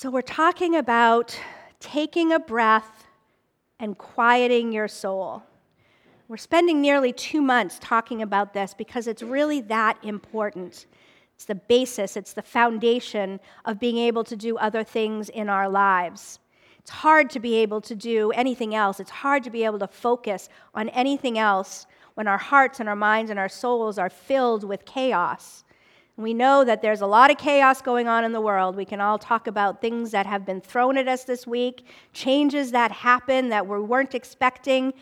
So, we're talking about taking a breath and quieting your soul. We're spending nearly two months talking about this because it's really that important. It's the basis, it's the foundation of being able to do other things in our lives. It's hard to be able to do anything else. It's hard to be able to focus on anything else when our hearts and our minds and our souls are filled with chaos. We know that there's a lot of chaos going on in the world. We can all talk about things that have been thrown at us this week, changes that happen that we weren't expecting,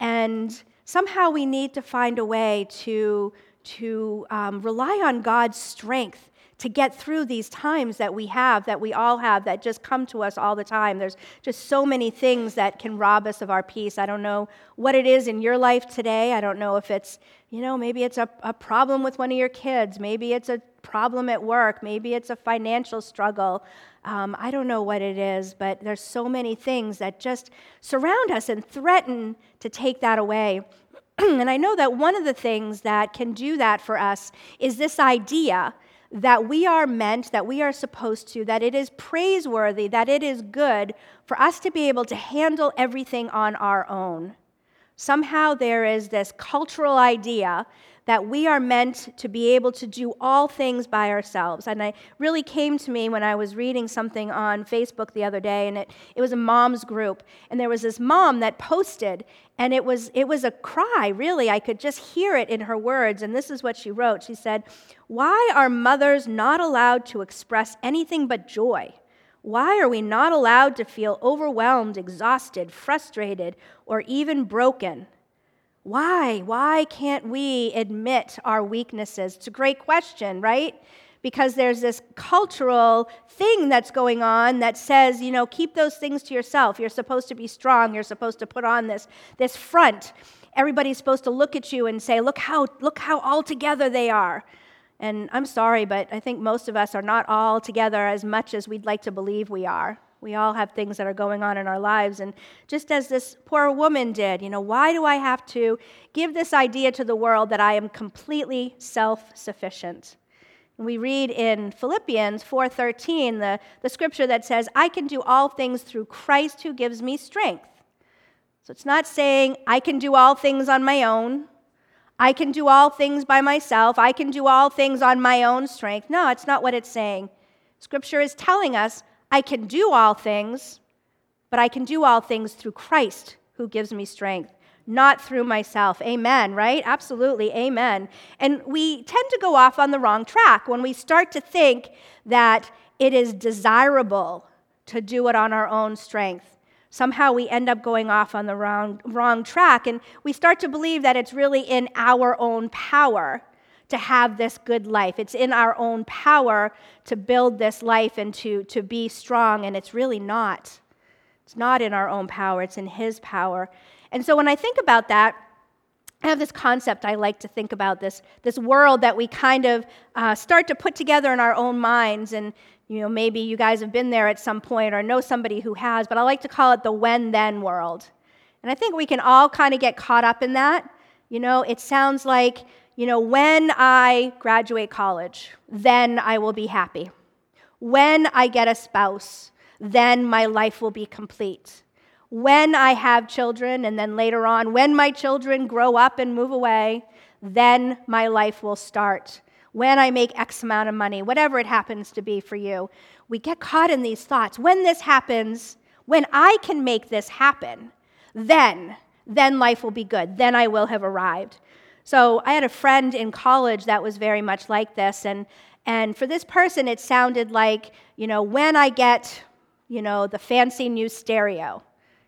and somehow we need to find a way to, to um, rely on God's strength to get through these times that we have, that we all have, that just come to us all the time. There's just so many things that can rob us of our peace. I don't know what it is in your life today. I don't know if it's, you know, maybe it's a, a problem with one of your kids. Maybe it's a problem at work. Maybe it's a financial struggle. Um, I don't know what it is, but there's so many things that just surround us and threaten to take that away. and I know that one of the things that can do that for us is this idea that we are meant, that we are supposed to, that it is praiseworthy, that it is good for us to be able to handle everything on our own. Somehow there is this cultural idea that we are meant to be able to do all things by ourselves. And it really came to me when I was reading something on Facebook the other day, and it, it was a mom's group. And there was this mom that posted, and it was, it was a cry, really. I could just hear it in her words. And this is what she wrote She said, Why are mothers not allowed to express anything but joy? Why are we not allowed to feel overwhelmed, exhausted, frustrated, or even broken? Why? Why can't we admit our weaknesses? It's a great question, right? Because there's this cultural thing that's going on that says, you know, keep those things to yourself. You're supposed to be strong. You're supposed to put on this, this front. Everybody's supposed to look at you and say, look how, look how all together they are. And I'm sorry, but I think most of us are not all together as much as we'd like to believe we are. We all have things that are going on in our lives. And just as this poor woman did, you know, why do I have to give this idea to the world that I am completely self sufficient? We read in Philippians 4:13 the, the scripture that says, I can do all things through Christ who gives me strength. So it's not saying I can do all things on my own. I can do all things by myself. I can do all things on my own strength. No, it's not what it's saying. Scripture is telling us I can do all things, but I can do all things through Christ who gives me strength, not through myself. Amen, right? Absolutely, amen. And we tend to go off on the wrong track when we start to think that it is desirable to do it on our own strength. Somehow we end up going off on the wrong, wrong track, and we start to believe that it's really in our own power to have this good life. It's in our own power to build this life and to, to be strong, and it's really not. It's not in our own power, it's in His power. And so when I think about that, I have this concept I like to think about this, this world that we kind of uh, start to put together in our own minds. And, you know, maybe you guys have been there at some point or know somebody who has, but I like to call it the when then world. And I think we can all kind of get caught up in that. You know, it sounds like you know, when I graduate college, then I will be happy. When I get a spouse, then my life will be complete. When I have children, and then later on, when my children grow up and move away, then my life will start. When I make X amount of money, whatever it happens to be for you, we get caught in these thoughts. When this happens, when I can make this happen, then, then life will be good. Then I will have arrived. So I had a friend in college that was very much like this. And, and for this person, it sounded like, you know, when I get, you know, the fancy new stereo.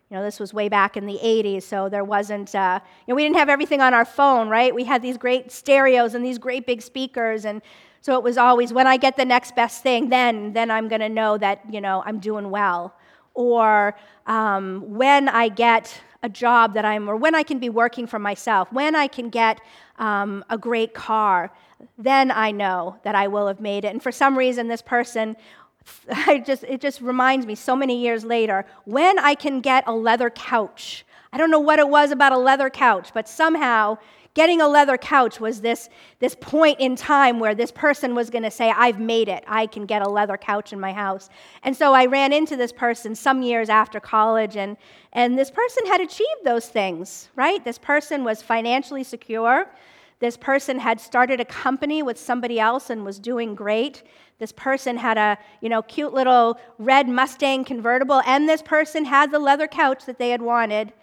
You know, this was way back in the 80s, so there wasn't, uh, you know, we didn't have everything on our phone, right? We had these great stereos and these great big speakers. And so it was always, when I get the next best thing, then, then I'm going to know that, you know, I'm doing well. Or um, when I get a job that I'm, or when I can be working for myself, when I can get um, a great car, then I know that I will have made it. And for some reason, this person, I just, it just reminds me so many years later, when I can get a leather couch. I don't know what it was about a leather couch, but somehow getting a leather couch was this, this point in time where this person was going to say, I've made it. I can get a leather couch in my house. And so I ran into this person some years after college, and, and this person had achieved those things, right? This person was financially secure. This person had started a company with somebody else and was doing great. This person had a, you know, cute little red Mustang convertible, and this person had the leather couch that they had wanted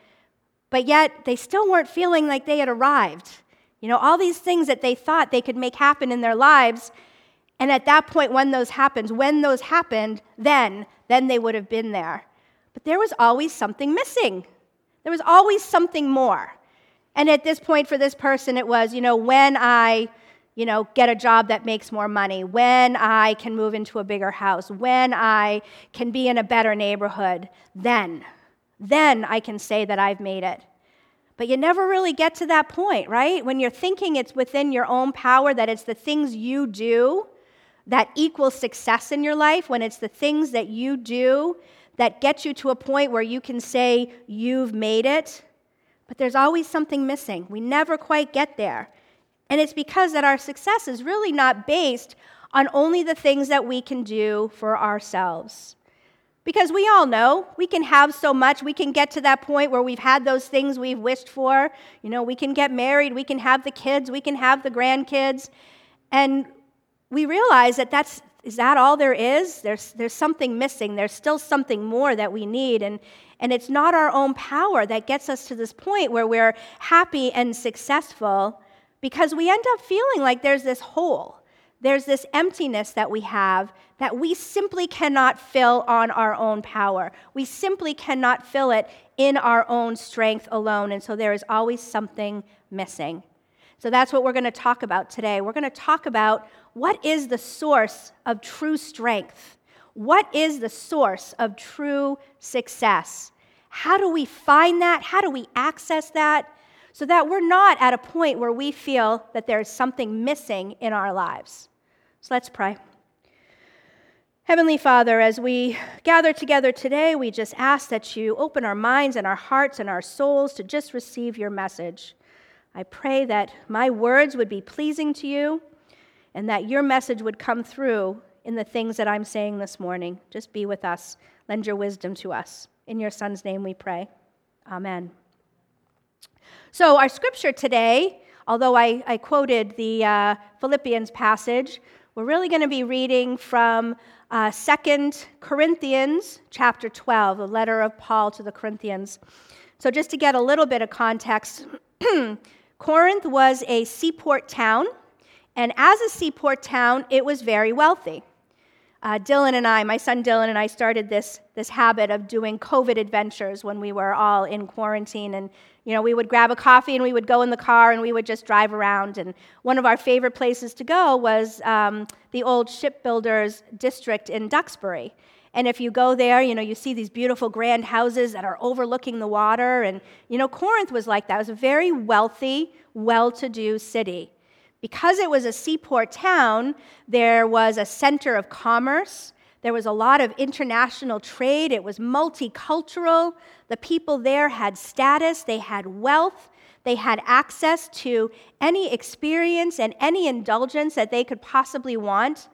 but yet they still weren't feeling like they had arrived. You know, all these things that they thought they could make happen in their lives. And at that point, when those happened, when those happened, then, then they would have been there. But there was always something missing. There was always something more. And at this point for this person, it was, you know, when I, you know, get a job that makes more money, when I can move into a bigger house, when I can be in a better neighborhood, then then I can say that I've made it. But you never really get to that point, right? When you're thinking it's within your own power, that it's the things you do that equal success in your life, when it's the things that you do that get you to a point where you can say you've made it. But there's always something missing. We never quite get there. And it's because that our success is really not based on only the things that we can do for ourselves. Because we all know we can have so much. We can get to that point where we've had those things we've wished for. You know, we can get married, we can have the kids, we can have the grandkids. And we realize that that's is that all there is? There's, there's something missing. There's still something more that we need. And, and it's not our own power that gets us to this point where we're happy and successful because we end up feeling like there's this hole there's this emptiness that we have that we simply cannot fill on our own power. We simply cannot fill it in our own strength alone. And so there is always something missing. So that's what we're going to talk about today. We're going to talk about what is the source of true strength? What is the source of true success? How do we find that? How do we access that? So that we're not at a point where we feel that there's something missing in our lives. So let's pray. Heavenly Father, as we gather together today, we just ask that you open our minds and our hearts and our souls to just receive your message. I pray that my words would be pleasing to you and that your message would come through in the things that I'm saying this morning. Just be with us. Lend your wisdom to us. In your Son's name we pray. Amen. So, our scripture today, although I, I quoted the uh, Philippians passage, we're really going to be reading from uh, 2 Corinthians chapter 12, the letter of Paul to the Corinthians. So, just to get a little bit of context, Corinth was a seaport town, and as a seaport town, it was very wealthy. Uh, Dylan and I, my son Dylan and I, started this, this habit of doing COVID adventures when we were all in quarantine and you know, we would grab a coffee and we would go in the car and we would just drive around. And one of our favorite places to go was um, the old shipbuilders district in Duxbury. And if you go there, you know, you see these beautiful grand houses that are overlooking the water. And, you know, Corinth was like that. It was a very wealthy, well to do city. Because it was a seaport town, there was a center of commerce. There was a lot of international trade. It was multicultural. The people there had status, they had wealth, they had access to any experience and any indulgence that they could possibly want.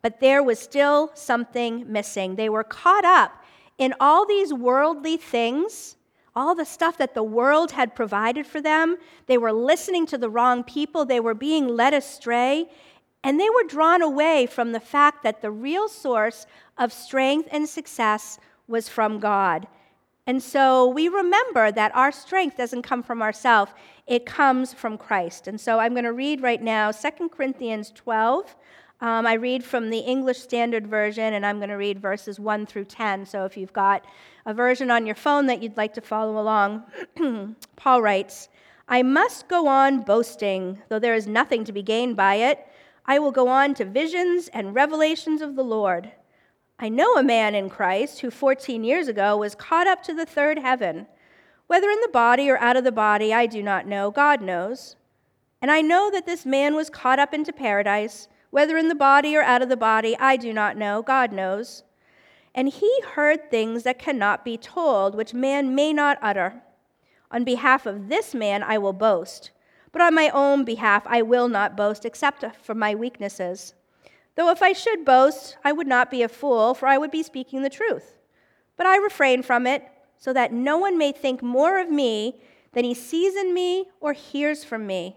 But there was still something missing. They were caught up in all these worldly things, all the stuff that the world had provided for them. They were listening to the wrong people, they were being led astray, and they were drawn away from the fact that the real source of strength and success was from God. And so we remember that our strength doesn't come from ourselves, it comes from Christ. And so I'm going to read right now 2 Corinthians 12. Um, I read from the English Standard Version, and I'm going to read verses 1 through 10. So if you've got a version on your phone that you'd like to follow along, Paul writes, I must go on boasting, though there is nothing to be gained by it. I will go on to visions and revelations of the Lord. I know a man in Christ who 14 years ago was caught up to the third heaven. Whether in the body or out of the body, I do not know. God knows. And I know that this man was caught up into paradise. Whether in the body or out of the body, I do not know. God knows. And he heard things that cannot be told, which man may not utter. On behalf of this man, I will boast But on my own behalf, I will not boast except for my weaknesses. Though if I should boast, I would not be a fool, for I would be speaking the truth. But I refrain from it, so that no one may think more of me than he sees in me or hears from me.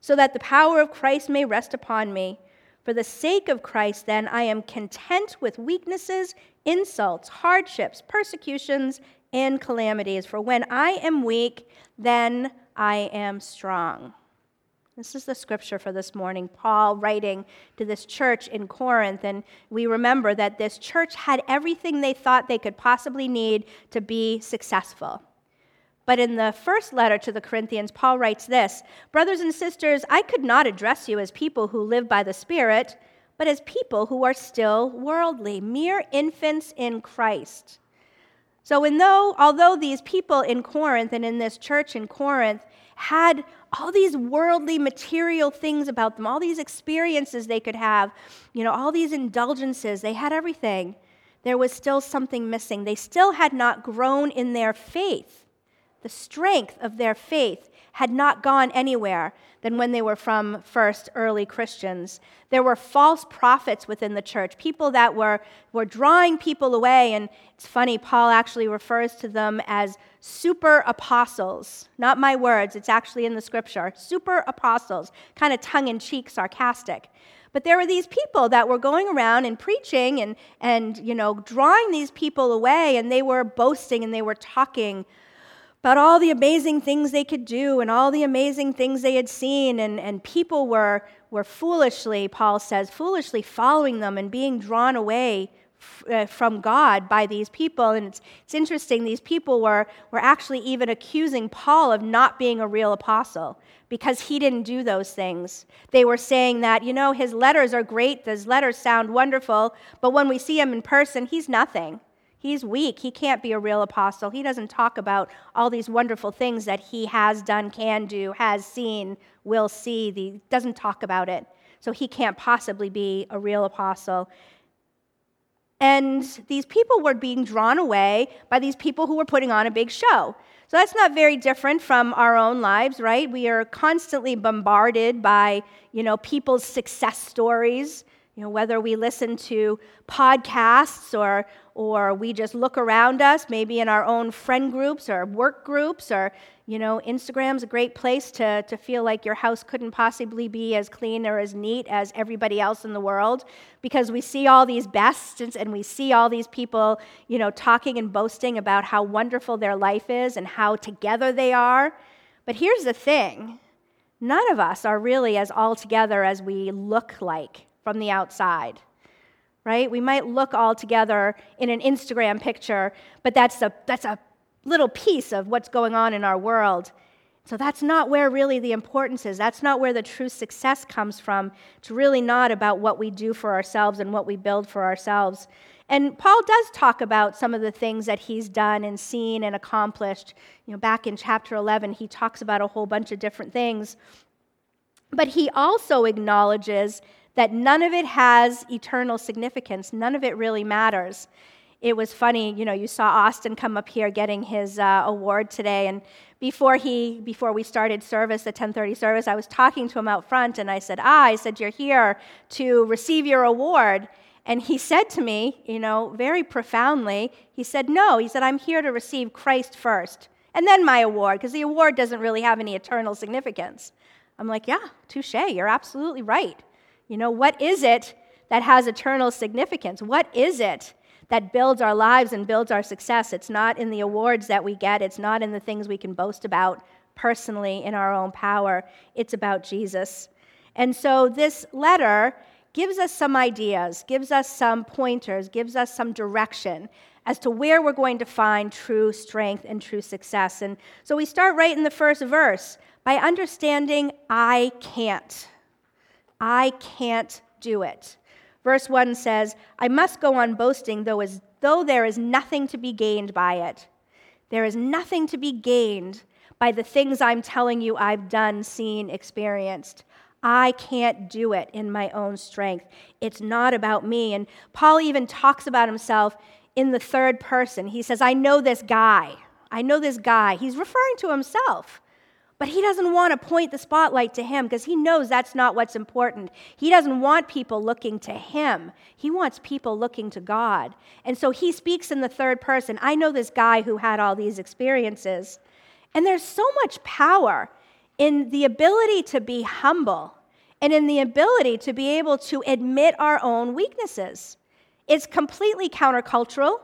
so that the power of Christ may rest upon me. For the sake of Christ, then, I am content with weaknesses, insults, hardships, persecutions, and calamities. For when I am weak, then I am strong. This is the scripture for this morning. Paul writing to this church in Corinth, and we remember that this church had everything they thought they could possibly need to be successful. But in the first letter to the Corinthians, Paul writes this Brothers and sisters, I could not address you as people who live by the Spirit, but as people who are still worldly, mere infants in Christ. So, though, although these people in Corinth and in this church in Corinth had all these worldly material things about them, all these experiences they could have, you know, all these indulgences, they had everything. There was still something missing. They still had not grown in their faith. The strength of their faith had not gone anywhere than when they were from first early Christians. There were false prophets within the church, people that were, were drawing people away. And it's funny, Paul actually refers to them as super apostles. Not my words, it's actually in the scripture. Super apostles, kind of tongue in cheek, sarcastic. But there were these people that were going around and preaching and, and you know, drawing these people away, and they were boasting and they were talking about all the amazing things they could do and all the amazing things they had seen. And, and people were, were foolishly, Paul says, foolishly following them and being drawn away f- uh, from God by these people. And it's, it's interesting, these people were, were actually even accusing Paul of not being a real apostle because he didn't do those things. They were saying that, you know, his letters are great, his letters sound wonderful, but when we see him in person, he's nothing. He's weak. He can't be a real apostle. He doesn't talk about all these wonderful things that he has done, can do, has seen, will see. He doesn't talk about it. So he can't possibly be a real apostle. And these people were being drawn away by these people who were putting on a big show. So that's not very different from our own lives, right? We are constantly bombarded by, you know, people's success stories you know, whether we listen to podcasts or, or we just look around us, maybe in our own friend groups or work groups, or, you know, Instagram's a great place to, to feel like your house couldn't possibly be as clean or as neat as everybody else in the world because we see all these bests and we see all these people, you know, talking and boasting about how wonderful their life is and how together they are. But here's the thing none of us are really as all together as we look like from the outside, right? We might look all together in an Instagram picture, but that's a, that's a little piece of what's going on in our world. So that's not where really the importance is. That's not where the true success comes from. It's really not about what we do for ourselves and what we build for ourselves. And Paul does talk about some of the things that he's done and seen and accomplished. You know, back in chapter 11, he talks about a whole bunch of different things. But he also acknowledges that none of it has eternal significance, none of it really matters. It was funny, you know, you saw Austin come up here getting his uh, award today, and before he, before we started service, the 10:30 service, I was talking to him out front, and I said, "Ah, I said you're here to receive your award." And he said to me, you know, very profoundly, he said, No, he said, I'm here to receive Christ first, and then my award, because the award doesn't really have any eternal significance. I'm like, Yeah, touche, you're absolutely right. You know, what is it that has eternal significance? What is it that builds our lives and builds our success? It's not in the awards that we get, it's not in the things we can boast about personally in our own power. It's about Jesus. And so this letter gives us some ideas, gives us some pointers, gives us some direction as to where we're going to find true strength and true success. And so we start right in the first verse by understanding I can't. I can't do it. Verse 1 says, I must go on boasting, though, as, though there is nothing to be gained by it. There is nothing to be gained by the things I'm telling you I've done, seen, experienced. I can't do it in my own strength. It's not about me. And Paul even talks about himself in the third person. He says, I know this guy. I know this guy. He's referring to himself. But he doesn't want to point the spotlight to him because he knows that's not what's important. He doesn't want people looking to him. He wants people looking to God. And so he speaks in the third person. I know this guy who had all these experiences. And there's so much power in the ability to be humble and in the ability to be able to admit our own weaknesses. It's completely countercultural.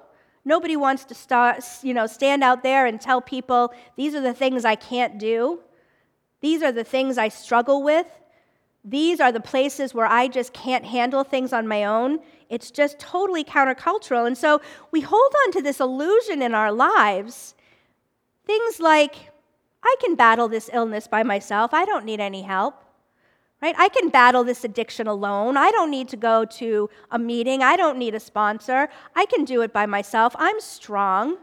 Nobody wants to start, you know, stand out there and tell people, these are the things I can't do. These are the things I struggle with. These are the places where I just can't handle things on my own. It's just totally countercultural. And so we hold on to this illusion in our lives. Things like, I can battle this illness by myself, I don't need any help. Right? I can battle this addiction alone. I don't need to go to a meeting. I don't need a sponsor. I can do it by myself. I'm strong.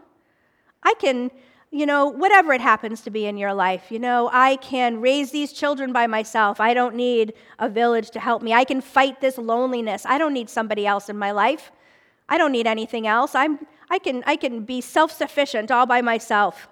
I can you know, whatever it happens to be in your life. You know, I can raise these children by myself. I don't need a village to help me. I can fight this loneliness. I don't need somebody else in my life. I don't need anything else. I'm, I, can, I can be self sufficient all by myself.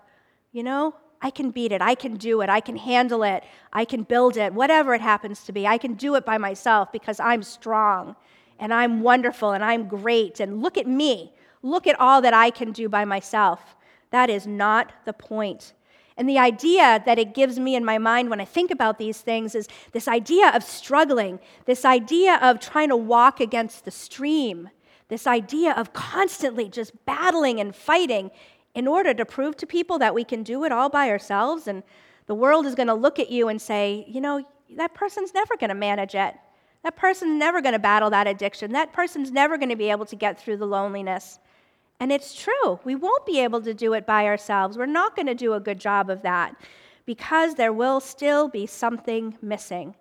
You know, I can beat it. I can do it. I can handle it. I can build it. Whatever it happens to be, I can do it by myself because I'm strong and I'm wonderful and I'm great. And look at me. Look at all that I can do by myself. That is not the point. And the idea that it gives me in my mind when I think about these things is this idea of struggling, this idea of trying to walk against the stream, this idea of constantly just battling and fighting in order to prove to people that we can do it all by ourselves. And the world is going to look at you and say, you know, that person's never going to manage it. That person's never going to battle that addiction. That person's never going to be able to get through the loneliness. And it's true. We won't be able to do it by ourselves. We're not going to do a good job of that because there will still be something missing.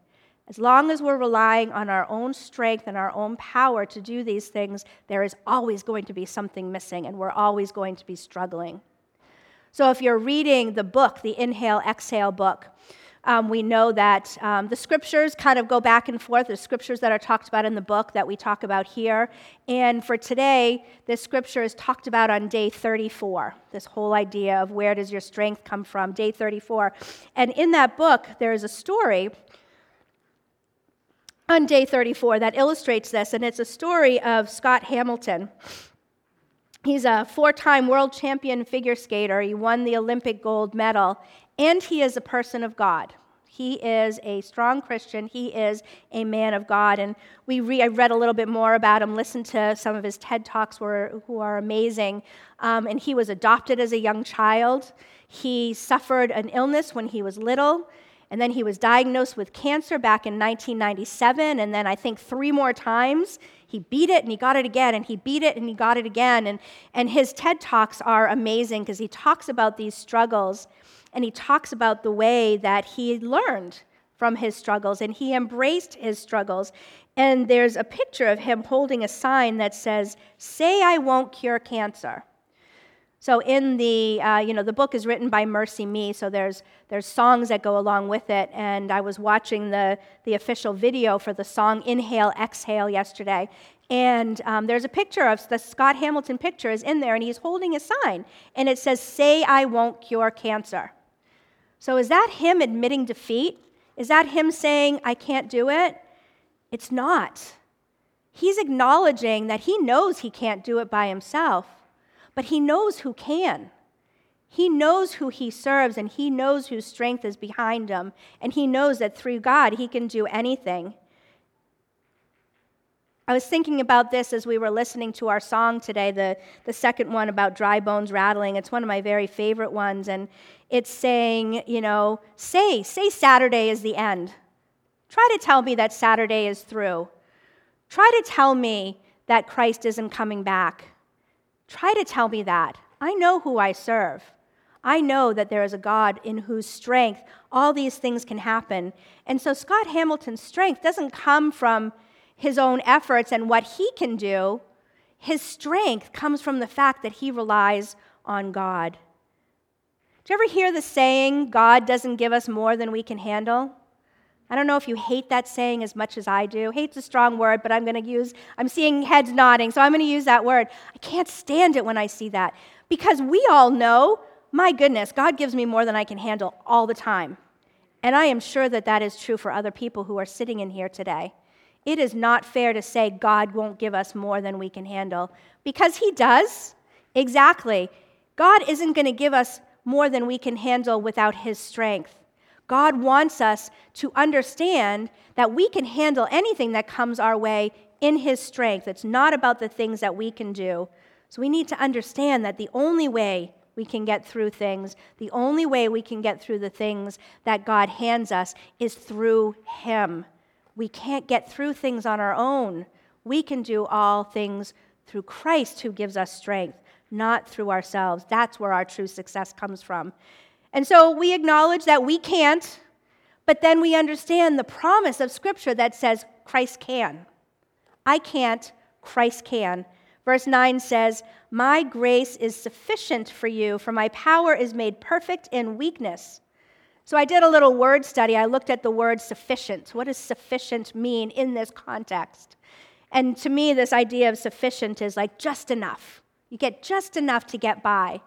As long as we're relying on our own strength and our own power to do these things, there is always going to be something missing, and we're always going to be struggling. So, if you're reading the book, the Inhale, Exhale book, um, we know that um, the scriptures kind of go back and forth. The scriptures that are talked about in the book that we talk about here. And for today, this scripture is talked about on day 34. This whole idea of where does your strength come from, day 34. And in that book, there is a story on day 34 that illustrates this. And it's a story of Scott Hamilton. He's a four time world champion figure skater. He won the Olympic gold medal and he is a person of God. He is a strong Christian. He is a man of God. And we re- I read a little bit more about him, listened to some of his TED Talks were, who are amazing. Um, and he was adopted as a young child. He suffered an illness when he was little. And then he was diagnosed with cancer back in 1997. And then I think three more times he beat it and he got it again. And he beat it and he got it again. And, and his TED Talks are amazing because he talks about these struggles and he talks about the way that he learned from his struggles and he embraced his struggles. And there's a picture of him holding a sign that says, Say I won't cure cancer. So in the, uh, you know, the book is written by MercyMe, so there's, there's songs that go along with it. And I was watching the, the official video for the song Inhale, Exhale yesterday. And um, there's a picture of the Scott Hamilton picture is in there, and he's holding a sign. And it says, Say I won't cure cancer. So is that him admitting defeat? Is that him saying, I can't do it? It's not. He's acknowledging that he knows he can't do it by himself, but he knows who can. He knows who he serves and he knows whose strength is behind him, and he knows that through God he can do anything. I was thinking about this as we were listening to our song today, the, the second one about dry bones rattling. It's one of my very favorite ones. And it's saying, you know, say, say Saturday is the end. Try to tell me that Saturday is through. Try to tell me that Christ isn't coming back. try to tell me that. I know who I serve. I know that there is a God in whose strength all these things can happen. And so Scott Hamilton's strength doesn't come from his own efforts and what he can do. His strength comes from the fact that he relies on God. You ever hear the saying, God doesn't give us more than we can handle? I don't know if you hate that saying as much as I do. Hate's a strong word, but I'm going to use, I'm seeing heads nodding, so I'm going to use that word. I can't stand it when I see that because we all know my goodness, God gives me more than I can handle all the time. And I am sure that that is true for other people who are sitting in here today. It is not fair to say God won't give us more than we can handle because He does. Exactly. God isn't going to give us more than we can handle without His strength. God wants us to understand that we can handle anything that comes our way in His strength. It's not about the things that we can do. So we need to understand that the only way we can get through things. The only way we can get through the things that God hands us is through Him. We can't get through things on our own. We can do all things through Christ who gives us strength, not through ourselves. That's where our true success comes from. And so we acknowledge that we can't, but then we understand the promise of Scripture that says Christ can. I can't, Christ can. Verse 9 says, My grace is sufficient for you, for my power is made perfect in weakness. So I did a little word study. I looked at the word sufficient. What does sufficient mean in this context? And to me, this idea of sufficient is like just enough. You get just enough to get by.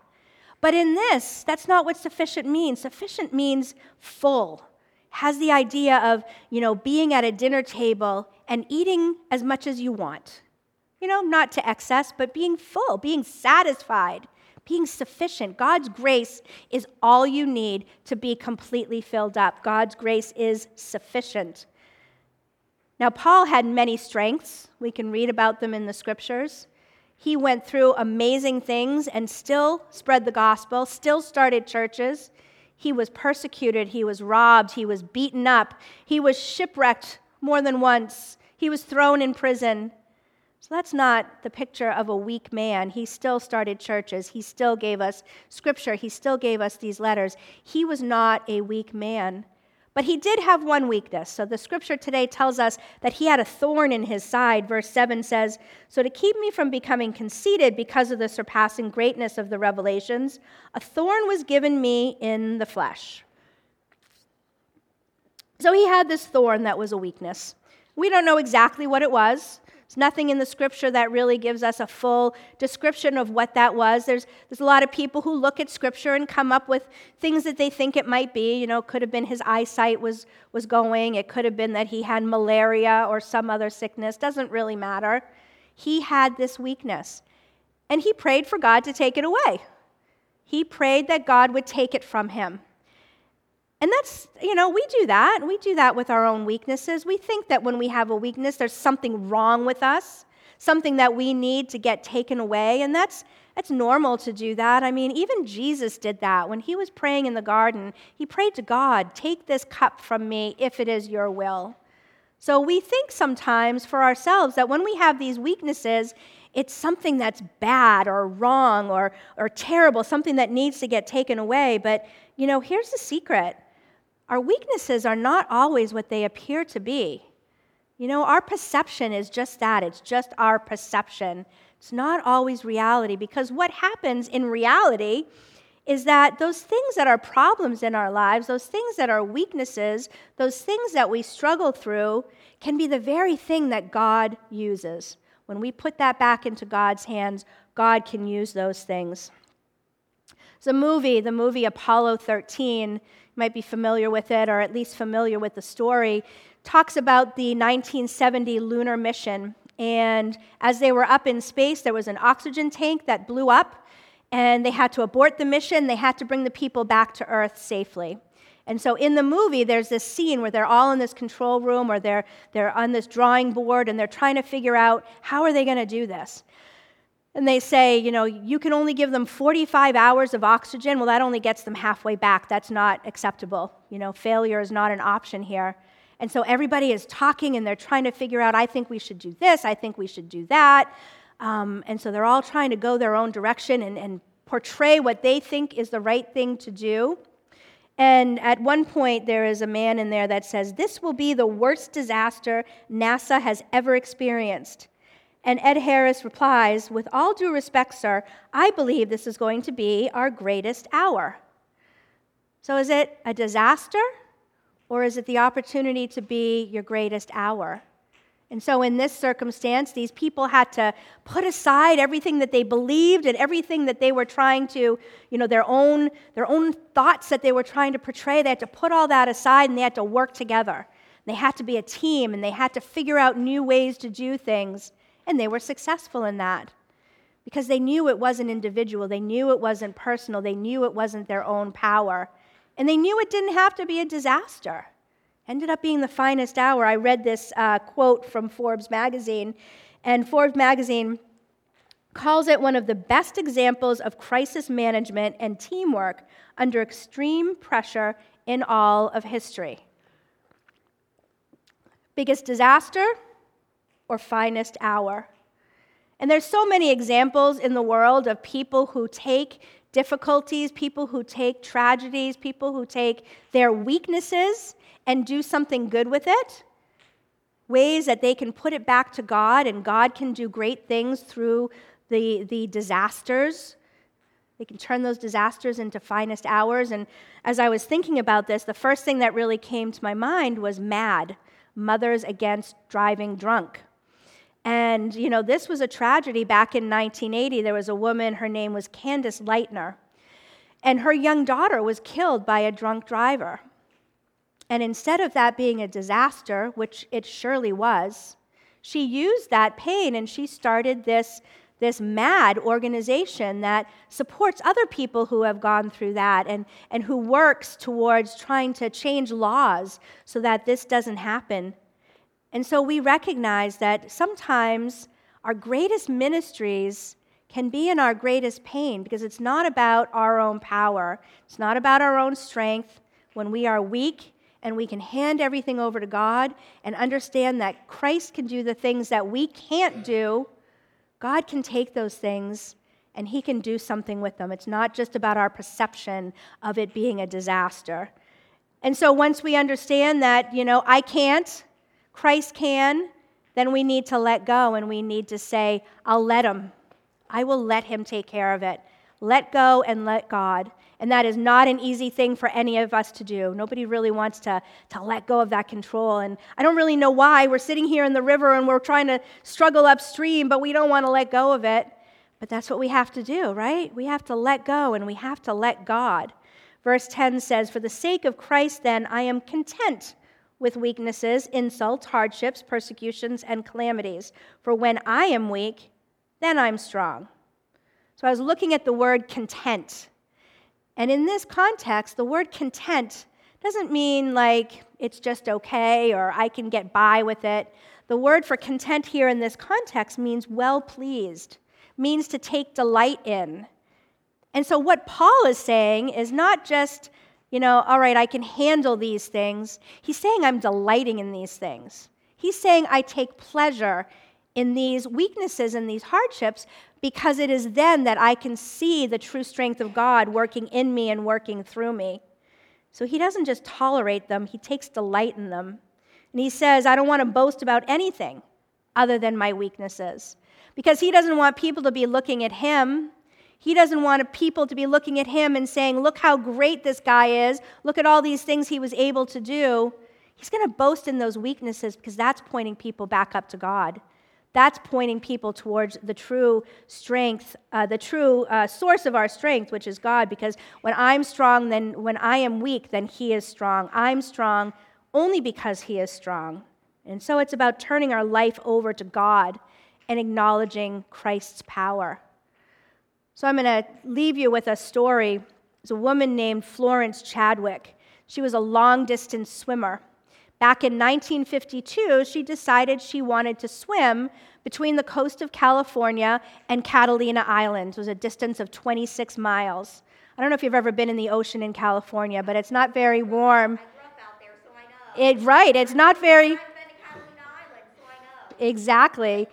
But in this, that's not what sufficient means. Sufficient means full. Has the idea of, you know, being at a dinner table and eating as much as you want you know, not to excess, but being full, being satisfied, being sufficient. God's grace is all you need to be completely filled up. God's grace is sufficient. Now, Paul had many strengths. We can read about them in the scriptures. He went through amazing things and still spread the gospel, still started churches. He was persecuted, he was robbed, he was beaten up, he was shipwrecked more than once, he was thrown in prison. So that's not the picture of a weak man. He still started churches. He still gave us scripture. He still gave us these letters. He was not a weak man. But he did have one weakness. So the scripture today tells us that he had a thorn in his side. Verse 7 says, So to keep me from becoming conceited because of the surpassing greatness of the revelations, a thorn was given me in the flesh. So he had this thorn that was a weakness. We don't know exactly what it was. There's nothing in the scripture that really gives us a full description of what that was. There's, there's a lot of people who look at scripture and come up with things that they think it might be. You know, it could have been his eyesight was, was going, it could have been that he had malaria or some other sickness. Doesn't really matter. He had this weakness. And he prayed for God to take it away. He prayed that God would take it from him. And that's, you know, we do that. We do that with our own weaknesses. We think that when we have a weakness, there's something wrong with us, something that we need to get taken away. And that's, that's normal to do that. I mean, even Jesus did that. When he was praying in the garden, he prayed to God, Take this cup from me if it is your will. So we think sometimes for ourselves that when we have these weaknesses, it's something that's bad or wrong or, or terrible, something that needs to get taken away. But, you know, here's the secret our weaknesses are not always what they appear to be. You know, our perception is just that it's just our perception. It's not always reality because what happens in reality is that those things that are problems in our lives, those things that are weaknesses, those things that we struggle through, can be the very thing that God uses. When we put that back into God's hands, God can use those things. The movie, the movie Apollo 13, might be familiar with it or at least familiar with the story, talks about the 1970 lunar mission. And as they were up in space, there was an oxygen tank that blew up, and they had to abort the mission. They had to bring the people back to Earth safely. And so in the movie, there's this scene where they're all in this control room or they're, they're on this drawing board and they're trying to figure out how are they going to do this. And they say, you know, you can only give them 45 hours of oxygen. Well, that only gets them halfway back. That's not acceptable. You know, failure is not an option here. And so everybody is talking and they're trying to figure out, I think we should do this, I think we should do that. Um, and so they're all trying to go their own direction and, and portray what they think is the right thing to do. And at one point, there is a man in there that says, This will be the worst disaster NASA has ever experienced. And Ed Harris replies, With all due respect, sir, I believe this is going to be our greatest hour. So is it a disaster or is it the opportunity to be your greatest hour? And so, in this circumstance, these people had to put aside everything that they believed and everything that they were trying to, you know, their own, their own thoughts that they were trying to portray. They had to put all that aside and they had to work together. They had to be a team and they had to figure out new ways to do things. And they were successful in that because they knew it wasn't individual, they knew it wasn't personal, they knew it wasn't their own power. And they knew it didn't have to be a disaster. Ended up being the finest hour. I read this uh, quote from Forbes magazine, and Forbes magazine calls it one of the best examples of crisis management and teamwork under extreme pressure in all of history. Biggest disaster or finest hour? And there's so many examples in the world of people who take difficulties, people who take tragedies, people who take their weaknesses and do something good with it. Ways that they can put it back to God, and God can do great things through the, the disasters. They can turn those disasters into finest hours. And as I was thinking about this, the first thing that really came to my mind was MADD Mothers Against Driving Drunk. And, you know, this was a tragedy back in 1980. There was a woman, her name was Candace Lightner, and her young daughter was killed by a drunk driver. And instead of that being a disaster, which it surely was, she used that pain and she started this, this MADD organization that supports other people who have gone through that and, and who works towards trying to change laws so that this doesn't happen and so we recognize that sometimes our greatest ministries can be in our greatest pain because it's not about our own power, it's not about our own strength. When we are weak and we can hand everything over to God and understand that Christ can do the things that we can't do, God can take those things and He can do something with them. It's not just about our perception of it being a disaster. And so once we understand that, you know, I can't, Christ can, then we need to let go and we need to say, I'll let him. I will let him take care of it. Let go and let God. And that is not an easy thing for any of us to do. Nobody really wants to, to let go of that control. And I don't really know why. We're sitting here in the river and we're trying to struggle upstream, but we don't want to let go of it. But that's what we have to do, right? We have to let go and we have to let God. Verse 10 says, For the sake of Christ, then, I am content with weaknesses, insults, hardships, persecutions, and calamities. For when I am weak, then I'm strong. So I was looking at the word content. And in this context, the word content doesn't mean like it's just okay or I can get by with it. The word for content here in this context means well pleased, means to take delight in. And so, what Paul is saying is not just you know, all right, I can handle these things. He's saying I'm delighting in these things. He's saying I take pleasure in these weaknesses and these hardships because it is then that I can see the true strength of God working in me and working through me. So he doesn't just tolerate them, he takes delight in them. And he says, I don't want to boast about anything other than my weaknesses. Because he doesn't want people to be looking at him he doesn't want people to be looking at him and saying, Look how great this guy is. Look at all these things he was able to do. He's going to boast in those weaknesses because that's pointing people back up to God. That's pointing people towards the true strength, uh, the true uh, source of our strength, which is God. Because when I'm strong, then when I am weak, then He is strong. I'm strong only because He is strong. And so it's about turning our life over to God and acknowledging Christ's power. So I'm going to leave you with a story. There's a woman named Florence Chadwick. She was a long distance swimmer. Back in 1952, she decided she wanted to swim between the coast of California and Catalina Island. It was a distance of 26 miles. I don't know if you've ever been in the ocean in California, but it's not very warm. It's rough out there, so I know. it, right, it's not very. Island, so exactly.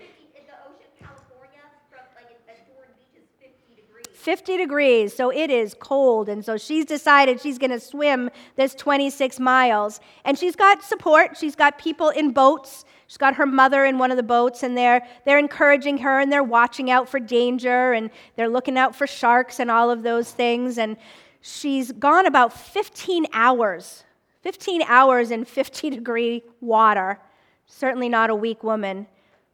50 degrees, so it is cold. And so she's decided she's going to swim this 26 miles. And she's got support. She's got people in boats. She's got her mother in one of the boats, and they're, they're encouraging her and they're watching out for danger and they're looking out for sharks and all of those things. And she's gone about 15 hours, 15 hours in 50 degree water. Certainly not a weak woman.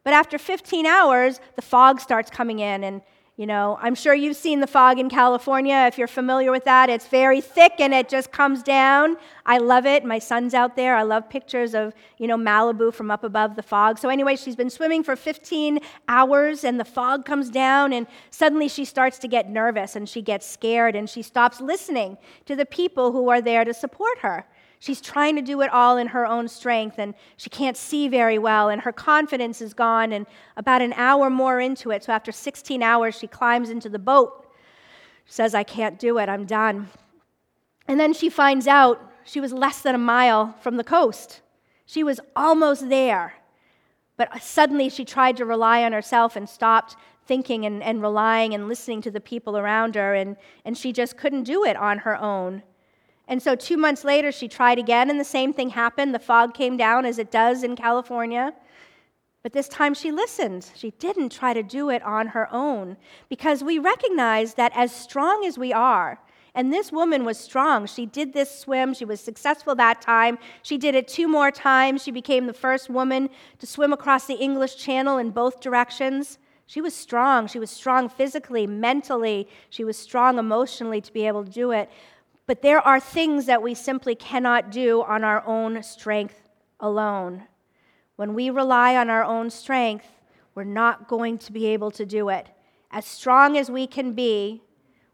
But after 15 hours, the fog starts coming in, and you know, I'm sure you've seen the fog in California. If you're familiar with that, it's very thick and it just comes down. I love it. My son's out there. I love pictures of, you know, Malibu from up above the fog. So, anyway, she's been swimming for 15 hours and the fog comes down, and suddenly she starts to get nervous and she gets scared and she stops listening to the people who are there to support her. She's trying to do it all in her own strength, and she can't see very well, and her confidence is gone. And about an hour more into it, so after 16 hours, she climbs into the boat. She says, I can't do it, I'm done. And then she finds out she was less than a mile from the coast. She was almost there. But suddenly she tried to rely on herself and stopped thinking and, and relying and listening to the people around her, and, and she just couldn't do it on her own. And so, two months later, she tried again, and the same thing happened. The fog came down as it does in California. But this time she listened. She didn't try to do it on her own because we recognize that as strong as we are, and this woman was strong. She did this swim. She was successful that time. She did it two more times. She became the first woman to swim across the English Channel in both directions. She was strong. She was strong physically, mentally. She was strong emotionally to be able to do it. But there are things that we simply cannot do on our own strength alone. When we rely on our own strength, we're not going to be able to do it. As strong as we can be,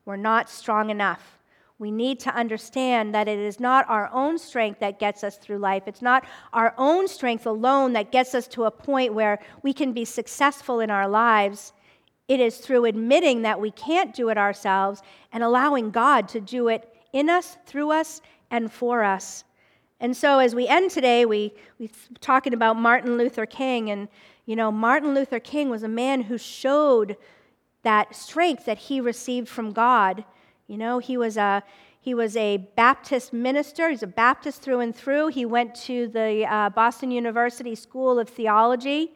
we're not strong enough. We need to understand that it is not our own strength that gets us through life. It's not our own strength alone that gets us to a point where we can be successful in our lives. It is through admitting that we can't do it ourselves and allowing God to do it in us, through us, and for us. And so as we end today, we we talking about Martin Luther King, and you know, Martin Luther King was a man who showed that strength that he received from God. You know, he was a he was a Baptist minister. He's a Baptist through and through. He went to the uh, Boston University School of Theology.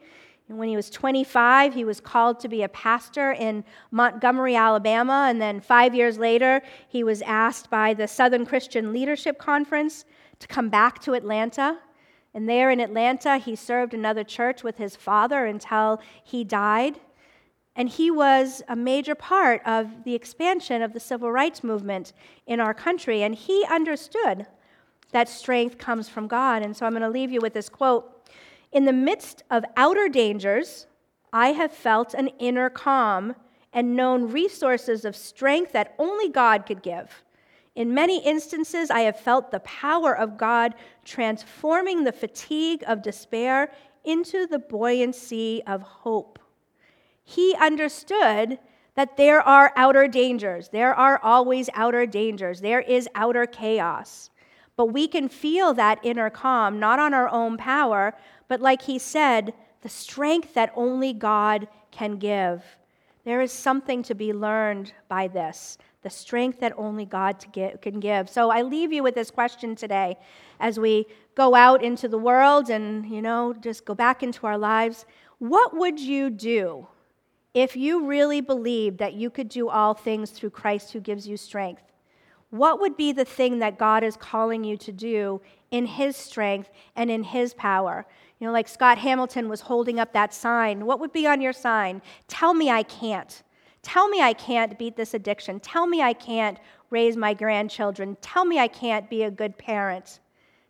And when he was 25, he was called to be a pastor in Montgomery, Alabama. And then five years later, he was asked by the Southern Christian Leadership Conference to come back to Atlanta. And there in Atlanta, he served another church with his father until he died. And he was a major part of the expansion of the civil rights movement in our country. And he understood that strength comes from God. And so I'm going to leave you with this quote in the midst of outer dangers, I have felt an inner calm and known resources of strength that only God could give. In many instances, I have felt the power of God transforming the fatigue of despair into the buoyancy of hope. He understood that there are outer dangers. There are always outer dangers. There is outer chaos. But we can feel that inner calm, not on our own power, but like he said, the strength that only God can give. There is something to be learned by this the strength that only God can give. So I leave you with this question today as we go out into the world and, you know, just go back into our lives. What would you do if you really believed that you could do all things through Christ who gives you strength? What would be the thing that God is calling you to do in His strength and in His power? You know, like Scott Hamilton was holding up that sign. What would be on your sign? Tell me I can't. Tell me I can't beat this addiction. Tell me I can't raise my grandchildren. Tell me I can't be a good parent.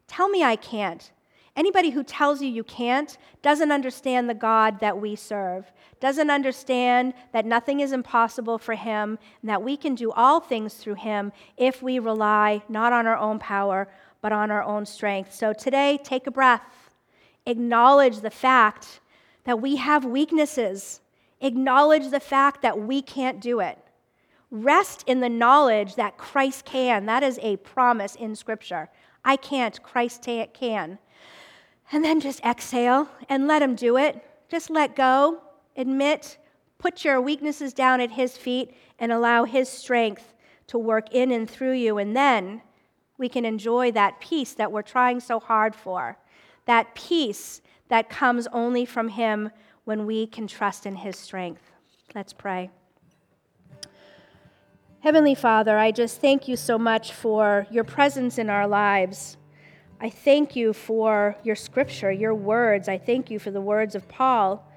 Tell me I can't. Anybody who tells you you can't doesn't understand the God that we serve, doesn't understand that nothing is impossible for him, and that we can do all things through him if we rely not on our own power, but on our own strength. So today, take a breath acknowledge the fact that we have weaknesses, acknowledge the fact that we can't do it. Rest in the knowledge that Christ can. That is a promise in Scripture. I can't, Christ can. And then just exhale and let Him do it. Just let go, admit, Put your weaknesses down at His feet and allow His strength to work in and through you. And then we can enjoy that peace that we're trying so hard for. That peace that comes only from Him when we can trust in His strength. Let's pray. Heavenly Father, I just thank you so much for your presence in our lives. I thank you for your scripture, your words. I thank you for the words of Paul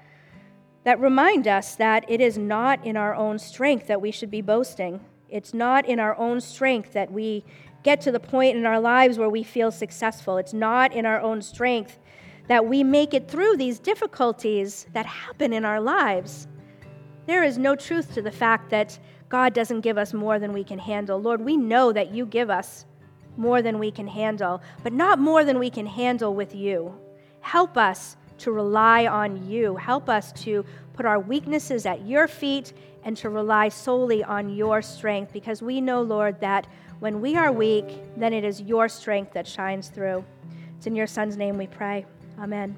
that remind us that it is not in our own strength that we should be boasting. It's not in our own strength that we get to the point in our lives where we feel successful. It's not in our own strength that we make it through these difficulties that happen in our lives. There is no truth to the fact that God doesn't give us more than we can handle. Lord, we know that you give us more than we can handle, but not more than we can handle with you. Help us to rely on you. Help us to put our weaknesses at your feet and to rely solely on your strength because we know, Lord, that when we are weak, then it is your strength that shines through. It's in your Son's name we pray. Amen.